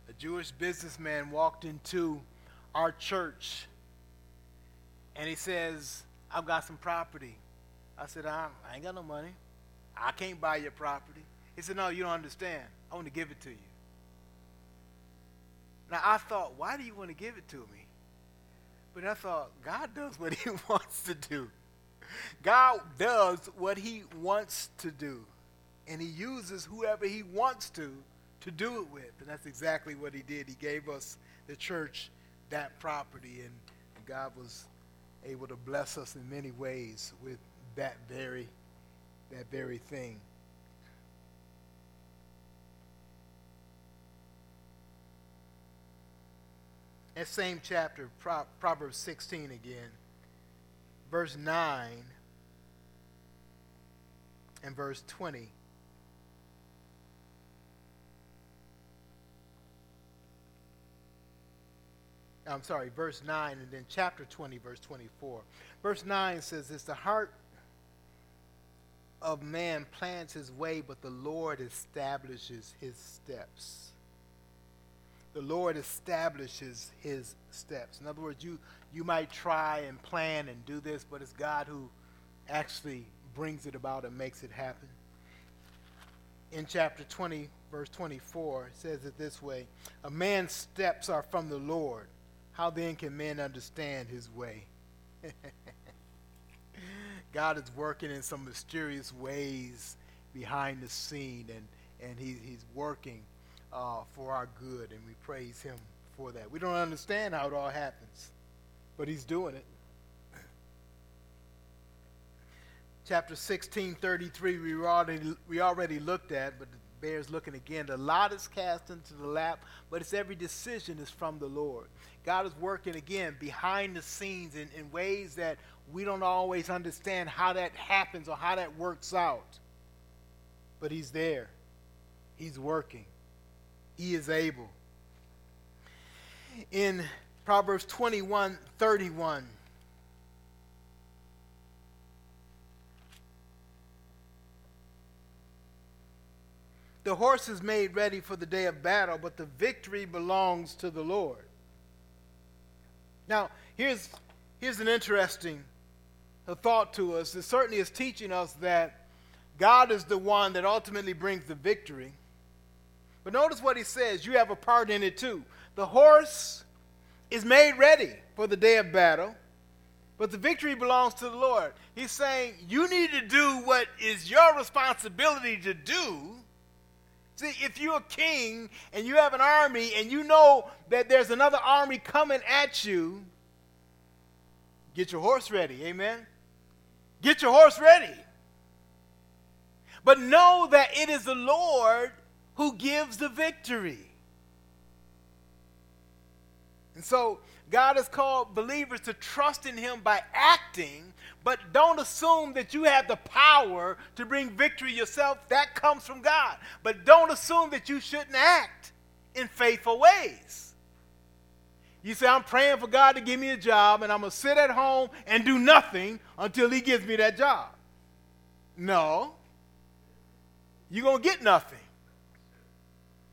A Jewish businessman walked into our church and he says, I've got some property. I said, I, I ain't got no money. I can't buy your property. He said, No, you don't understand. I want to give it to you. Now I thought, why do you want to give it to me? But I thought, God does what he wants to do. God does what he wants to do. And he uses whoever he wants to to do it with. And that's exactly what he did. He gave us, the church, that property. And God was able to bless us in many ways with that very, that very thing. That same chapter, Proverbs 16 again, verse 9 and verse 20. I'm sorry, verse 9, and then chapter 20, verse 24. Verse 9 says this The heart of man plans his way, but the Lord establishes his steps the Lord establishes his steps. In other words, you, you might try and plan and do this, but it's God who actually brings it about and makes it happen. In chapter 20, verse 24, it says it this way A man's steps are from the Lord. How then can men understand his way? God is working in some mysterious ways behind the scene, and, and he, he's working uh, for our good, and we praise Him for that. We don't understand how it all happens, but He's doing it. Chapter 16, 33, we already, we already looked at, but it bears looking again. The lot is cast into the lap, but it's every decision is from the Lord. God is working again behind the scenes in, in ways that we don't always understand how that happens or how that works out. But He's there, He's working. He is able. In Proverbs 21 31, The horse is made ready for the day of battle, but the victory belongs to the Lord. Now, here's, here's an interesting thought to us. It certainly is teaching us that God is the one that ultimately brings the victory. But notice what he says you have a part in it too. The horse is made ready for the day of battle, but the victory belongs to the Lord. He's saying you need to do what is your responsibility to do. See, if you're a king and you have an army and you know that there's another army coming at you, get your horse ready. Amen? Get your horse ready. But know that it is the Lord who gives the victory. And so God has called believers to trust in Him by acting, but don't assume that you have the power to bring victory yourself. That comes from God. But don't assume that you shouldn't act in faithful ways. You say, I'm praying for God to give me a job, and I'm going to sit at home and do nothing until He gives me that job. No. You're going to get nothing.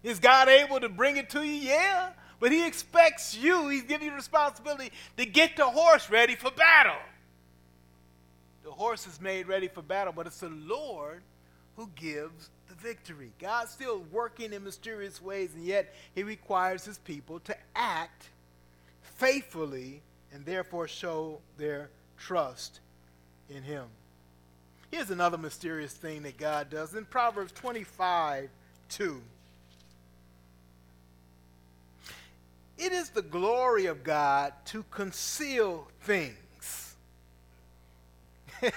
Is God able to bring it to you? Yeah. But He expects you, He's giving you the responsibility to get the horse ready for battle. The horse is made ready for battle, but it's the Lord who gives the victory. God's still working in mysterious ways, and yet He requires His people to act faithfully and therefore show their trust in Him. Here's another mysterious thing that God does in Proverbs 25 2. It is the glory of God to conceal things.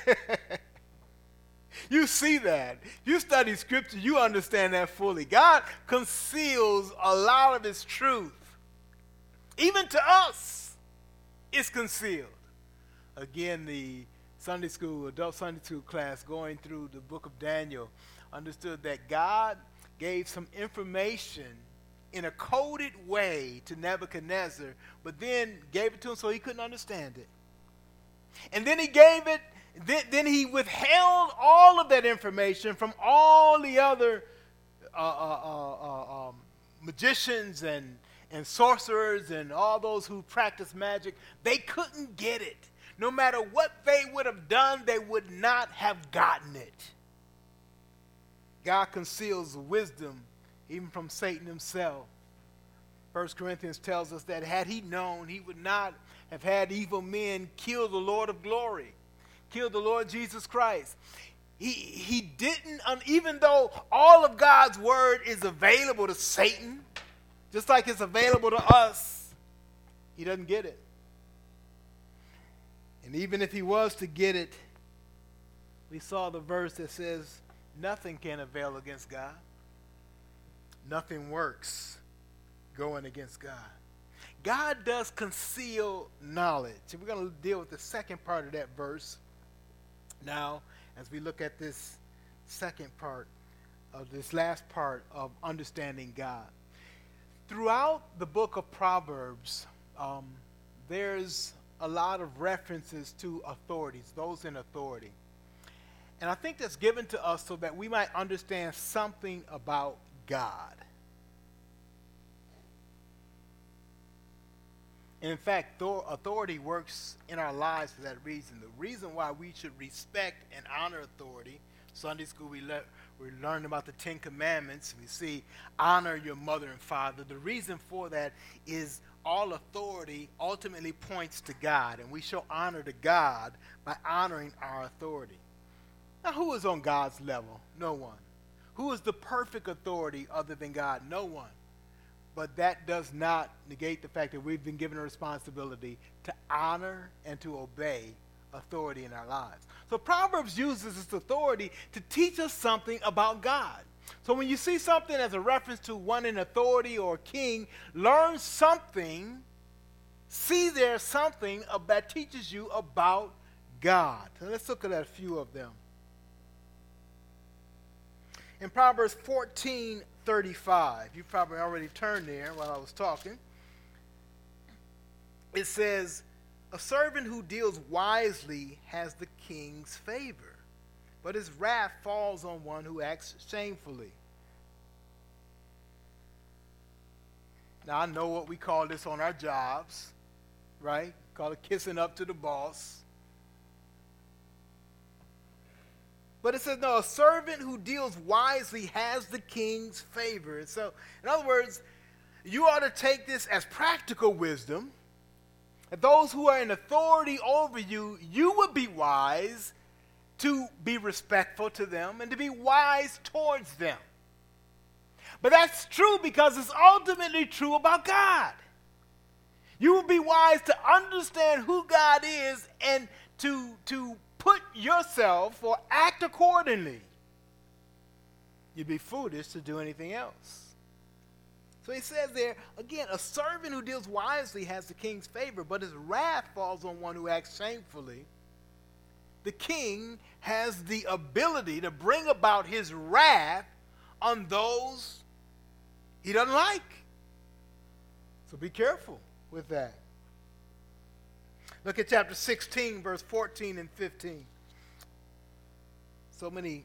you see that. You study scripture, you understand that fully. God conceals a lot of his truth. Even to us, it's concealed. Again, the Sunday school, adult Sunday school class going through the book of Daniel understood that God gave some information in a coded way to Nebuchadnezzar, but then gave it to him so he couldn't understand it. And then he gave it, then, then he withheld all of that information from all the other uh, uh, uh, uh, um, magicians and, and sorcerers and all those who practice magic. They couldn't get it. No matter what they would have done, they would not have gotten it. God conceals wisdom even from Satan himself. 1 Corinthians tells us that had he known, he would not have had evil men kill the Lord of glory, kill the Lord Jesus Christ. He, he didn't, even though all of God's word is available to Satan, just like it's available to us, he doesn't get it. And even if he was to get it, we saw the verse that says, Nothing can avail against God. Nothing works going against God. God does conceal knowledge. We're going to deal with the second part of that verse now as we look at this second part of this last part of understanding God. Throughout the book of Proverbs, um, there's a lot of references to authorities, those in authority. And I think that's given to us so that we might understand something about God. And in fact, authority works in our lives for that reason. The reason why we should respect and honor authority, Sunday school we, le- we learned about the Ten Commandments. We see honor your mother and father. The reason for that is all authority ultimately points to God, and we show honor to God by honoring our authority. Now, who is on God's level? No one. Who is the perfect authority other than God? No one but that does not negate the fact that we've been given a responsibility to honor and to obey authority in our lives. So Proverbs uses this authority to teach us something about God. So when you see something as a reference to one in authority or king, learn something, see there's something that teaches you about God. So let's look at a few of them. In Proverbs 14, 35. You probably already turned there while I was talking. It says, A servant who deals wisely has the king's favor, but his wrath falls on one who acts shamefully. Now, I know what we call this on our jobs, right? Call it kissing up to the boss. But it says, no, a servant who deals wisely has the king's favor. And so, in other words, you ought to take this as practical wisdom. That those who are in authority over you, you would be wise to be respectful to them and to be wise towards them. But that's true because it's ultimately true about God. You will be wise to understand who God is and to, to put yourself or act accordingly. You'd be foolish to do anything else. So he says there, again, a servant who deals wisely has the king's favor, but his wrath falls on one who acts shamefully. The king has the ability to bring about his wrath on those he doesn't like. So be careful with that. Look at chapter 16, verse 14 and 15. So many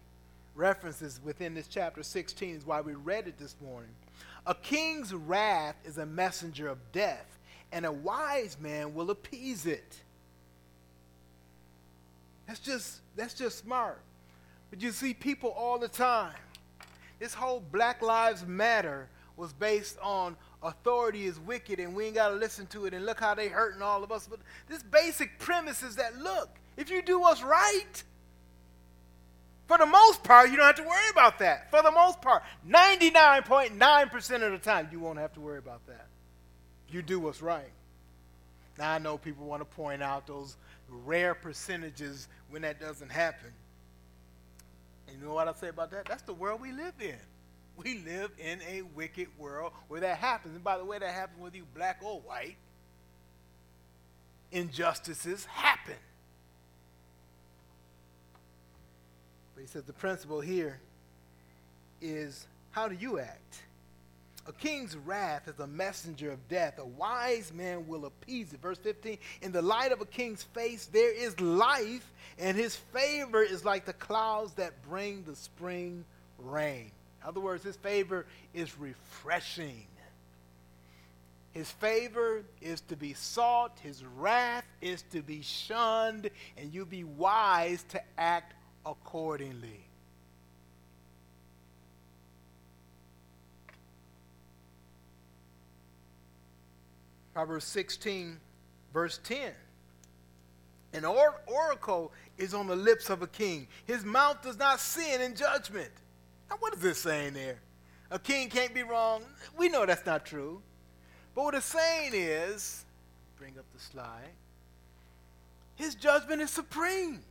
references within this chapter 16 is why we read it this morning. A king's wrath is a messenger of death, and a wise man will appease it. That's just that's just smart. But you see people all the time. This whole Black Lives Matter was based on authority is wicked and we ain't got to listen to it and look how they hurting all of us. But this basic premise is that look, if you do what's right, for the most part, you don't have to worry about that. For the most part, 99.9% of the time, you won't have to worry about that. You do what's right. Now, I know people want to point out those rare percentages when that doesn't happen. And you know what I say about that? That's the world we live in. We live in a wicked world where that happens. And by the way, that happens whether you black or white. Injustices happen. But he says the principle here is how do you act? A king's wrath is a messenger of death. A wise man will appease it. Verse 15 In the light of a king's face, there is life, and his favor is like the clouds that bring the spring rain. In other words, his favor is refreshing. His favor is to be sought, his wrath is to be shunned, and you be wise to act accordingly. Proverbs 16, verse 10. An or- oracle is on the lips of a king. His mouth does not sin in judgment. Now, what is this saying there? A king can't be wrong. We know that's not true. But what it's saying is, bring up the slide, his judgment is supreme.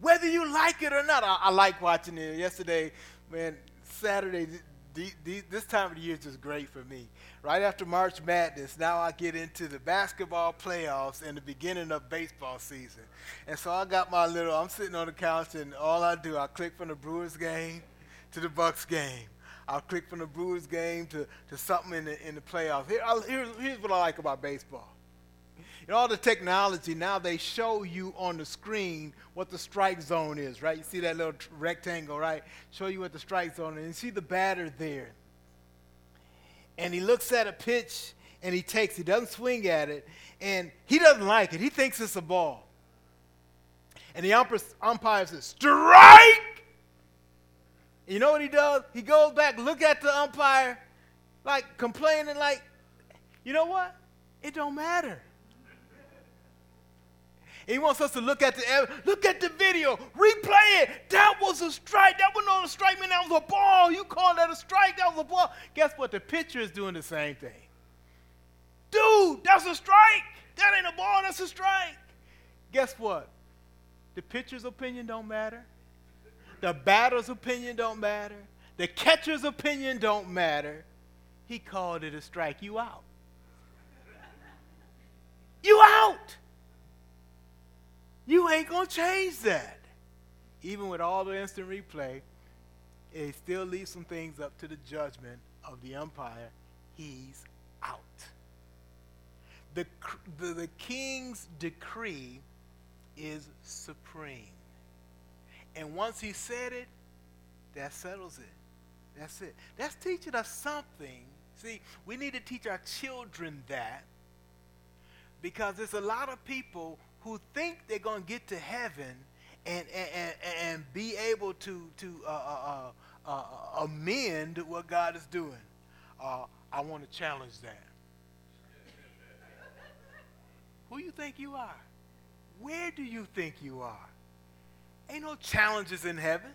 Whether you like it or not, I, I like watching it. Yesterday, man, Saturday, the, the, this time of the year is just great for me. Right after March Madness, now I get into the basketball playoffs and the beginning of baseball season. And so I got my little, I'm sitting on the couch and all I do, I click from the Brewers game to the Bucks game. I'll click from the Brewers game to, to something in the, in the playoffs. Here, here, here's what I like about baseball. In all the technology, now they show you on the screen what the strike zone is, right? You see that little rectangle, right? Show you what the strike zone is. And you see the batter there. And he looks at a pitch and he takes, he doesn't swing at it, and he doesn't like it. He thinks it's a ball. And the umpire says, strike! You know what he does? He goes back, look at the umpire, like complaining, like, you know what? It don't matter. He wants us to look at the look at the video, replay it. That was a strike. That was not a strike, man. That was a ball. You call that a strike? That was a ball. Guess what? The pitcher is doing the same thing. Dude, that's a strike. That ain't a ball. That's a strike. Guess what? The pitcher's opinion don't matter. The batter's opinion don't matter. The catcher's opinion don't matter. He called it a strike. You out. You out. You ain't going to change that. Even with all the instant replay, it still leaves some things up to the judgment of the umpire. He's out. The, the, the king's decree is supreme. And once he said it, that settles it. That's it. That's teaching us something. See, we need to teach our children that because there's a lot of people who think they're going to get to heaven and, and, and, be able to, to uh, uh, uh, uh, amend what God is doing. Uh, I want to challenge that. Who you think you are? Where do you think you are? Ain't no challenges in heaven.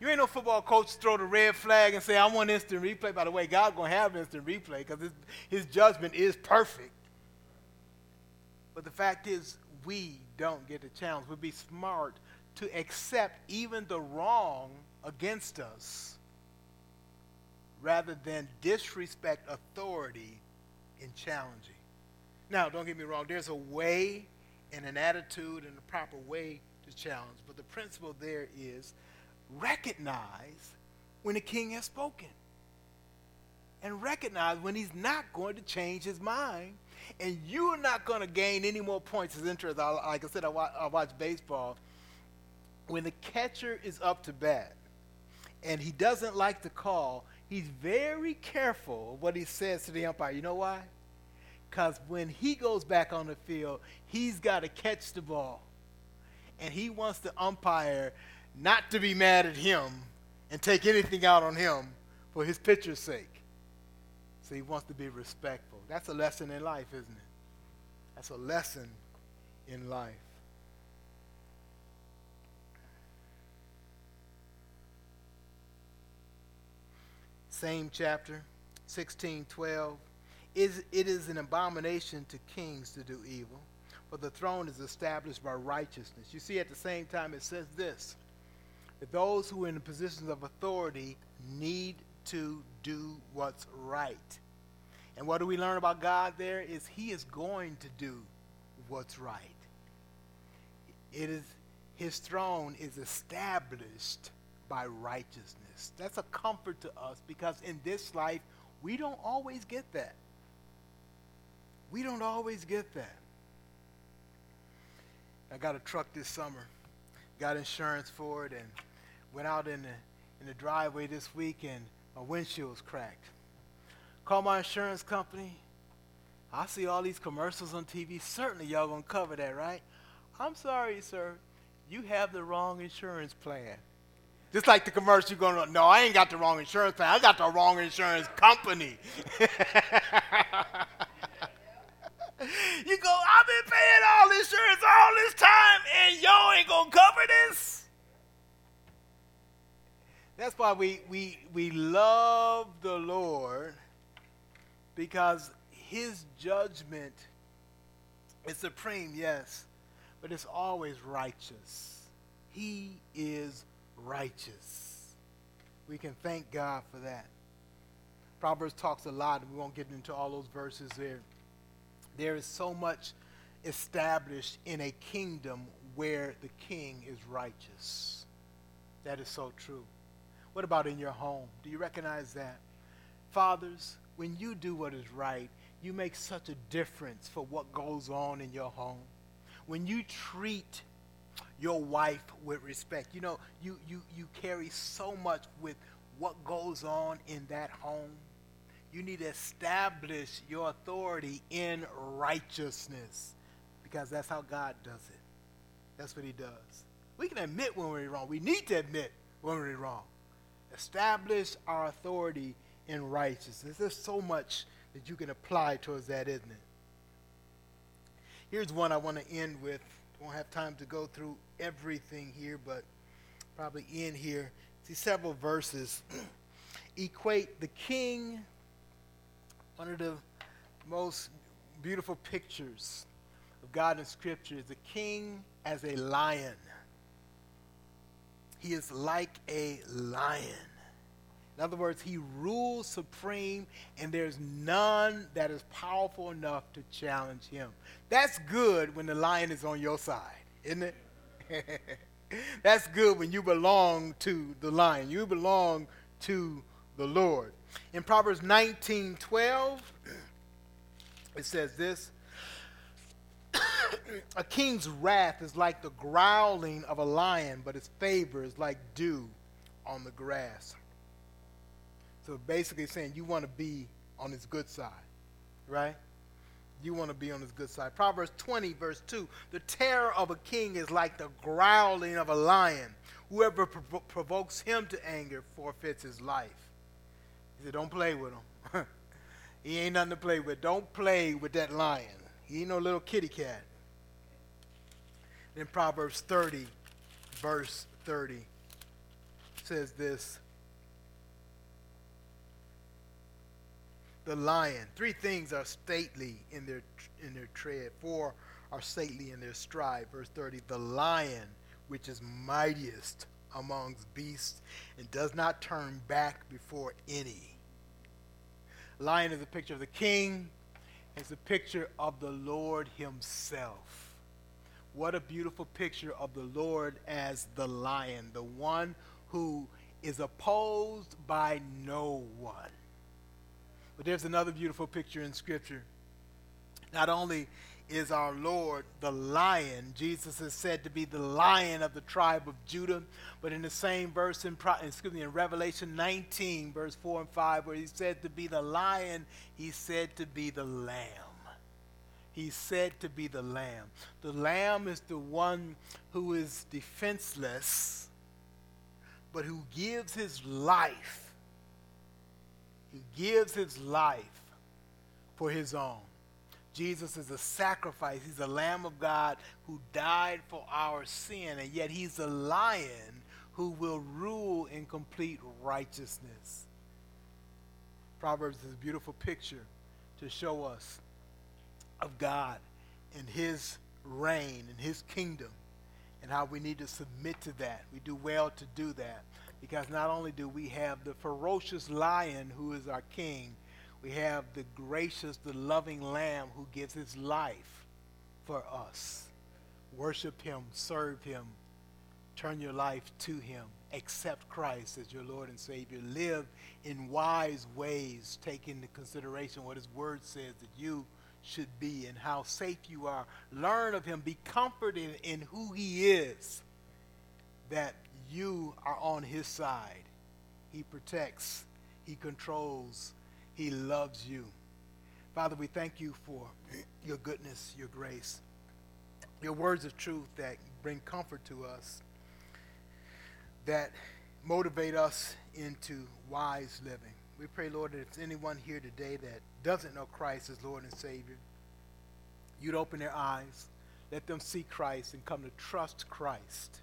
You ain't no football coach throw the red flag and say, I want instant replay. By the way, God's going to have instant replay because his judgment is perfect. But the fact is, we don't get the challenge. We'd be smart to accept even the wrong against us rather than disrespect authority in challenging. Now, don't get me wrong, there's a way and an attitude and a proper way to challenge, but the principle there is recognize when the king has spoken and recognize when he's not going to change his mind and you're not going to gain any more points as interest. I, like I said, I watch, I watch baseball. When the catcher is up to bat and he doesn't like the call, he's very careful of what he says to the umpire. You know why? Because when he goes back on the field, he's got to catch the ball. And he wants the umpire not to be mad at him and take anything out on him for his pitcher's sake. So he wants to be respectful. That's a lesson in life, isn't it? That's a lesson in life. Same chapter, 16, 12. Is, it is an abomination to kings to do evil, but the throne is established by righteousness. You see, at the same time, it says this that those who are in positions of authority need to do what's right. And what do we learn about God there is he is going to do what's right. It is his throne is established by righteousness. That's a comfort to us because in this life we don't always get that. We don't always get that. I got a truck this summer, got insurance for it, and went out in the in the driveway this week and my windshield's cracked. Call my insurance company. I see all these commercials on TV. Certainly y'all gonna cover that, right? I'm sorry, sir. You have the wrong insurance plan. Just like the commercial you're going, to, no, I ain't got the wrong insurance plan. I got the wrong insurance company. you go, I've been paying all insurance all this time, and y'all ain't going to cover That's why we, we, we love the Lord because his judgment is supreme, yes, but it's always righteous. He is righteous. We can thank God for that. Proverbs talks a lot, and we won't get into all those verses there. There is so much established in a kingdom where the king is righteous. That is so true. What about in your home? Do you recognize that? Fathers, when you do what is right, you make such a difference for what goes on in your home. When you treat your wife with respect, you know, you, you, you carry so much with what goes on in that home. You need to establish your authority in righteousness because that's how God does it. That's what He does. We can admit when we're wrong. We need to admit when we're wrong. Establish our authority in righteousness. There's so much that you can apply towards that, isn't it? Here's one I want to end with. Won't have time to go through everything here, but probably end here. See several verses. Equate the king, one of the most beautiful pictures of God in Scripture is the king as a lion. He is like a lion. In other words, he rules supreme, and there's none that is powerful enough to challenge him. That's good when the lion is on your side, isn't it? That's good when you belong to the lion. You belong to the Lord. In Proverbs 19 12, it says this A king's wrath is like the growling of a lion, but his favor is like dew on the grass. So basically saying you want to be on his good side, right? You want to be on his good side. Proverbs 20, verse 2 The terror of a king is like the growling of a lion. Whoever prov- provokes him to anger forfeits his life. He said, Don't play with him. he ain't nothing to play with. Don't play with that lion. He ain't no little kitty cat. Then Proverbs 30, verse 30 says this the lion. Three things are stately in their in their tread. Four are stately in their stride. Verse 30, the lion, which is mightiest amongst beasts, and does not turn back before any. Lion is a picture of the king. It's a picture of the Lord himself. What a beautiful picture of the Lord as the lion, the one who is opposed by no one. But there's another beautiful picture in Scripture. Not only is our Lord the lion, Jesus is said to be the lion of the tribe of Judah, but in the same verse in, excuse me, in Revelation 19, verse 4 and 5, where he's said to be the lion, he's said to be the lamb. He's said to be the lamb. The lamb is the one who is defenseless, but who gives his life he gives his life for his own. Jesus is a sacrifice. He's the Lamb of God who died for our sin, and yet he's a lion who will rule in complete righteousness. Proverbs is a beautiful picture to show us of God and his reign and his kingdom and how we need to submit to that. We do well to do that because not only do we have the ferocious lion who is our king, we have the gracious, the loving lamb who gives his life for us. Worship him, serve him, turn your life to him, accept Christ as your Lord and Savior, live in wise ways, take into consideration what his word says that you should be and how safe you are. Learn of him, be comforted in who he is, that you are on his side. He protects, he controls, he loves you. Father, we thank you for your goodness, your grace, your words of truth that bring comfort to us, that motivate us into wise living. We pray, Lord, that if anyone here today that doesn't know Christ as Lord and Savior, you'd open their eyes, let them see Christ and come to trust Christ.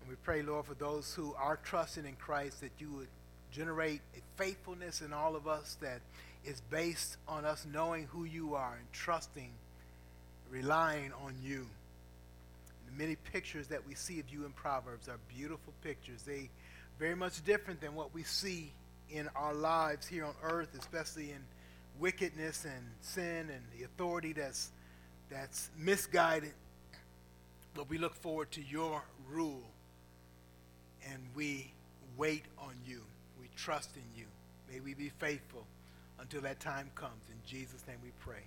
And we pray, Lord, for those who are trusting in Christ that you would generate a faithfulness in all of us that is based on us knowing who you are and trusting, relying on you. The many pictures that we see of you in Proverbs are beautiful pictures. They very much different than what we see in our lives here on earth, especially in wickedness and sin and the authority that's that's misguided. But we look forward to your rule and we wait on you. We trust in you. May we be faithful until that time comes. In Jesus' name we pray.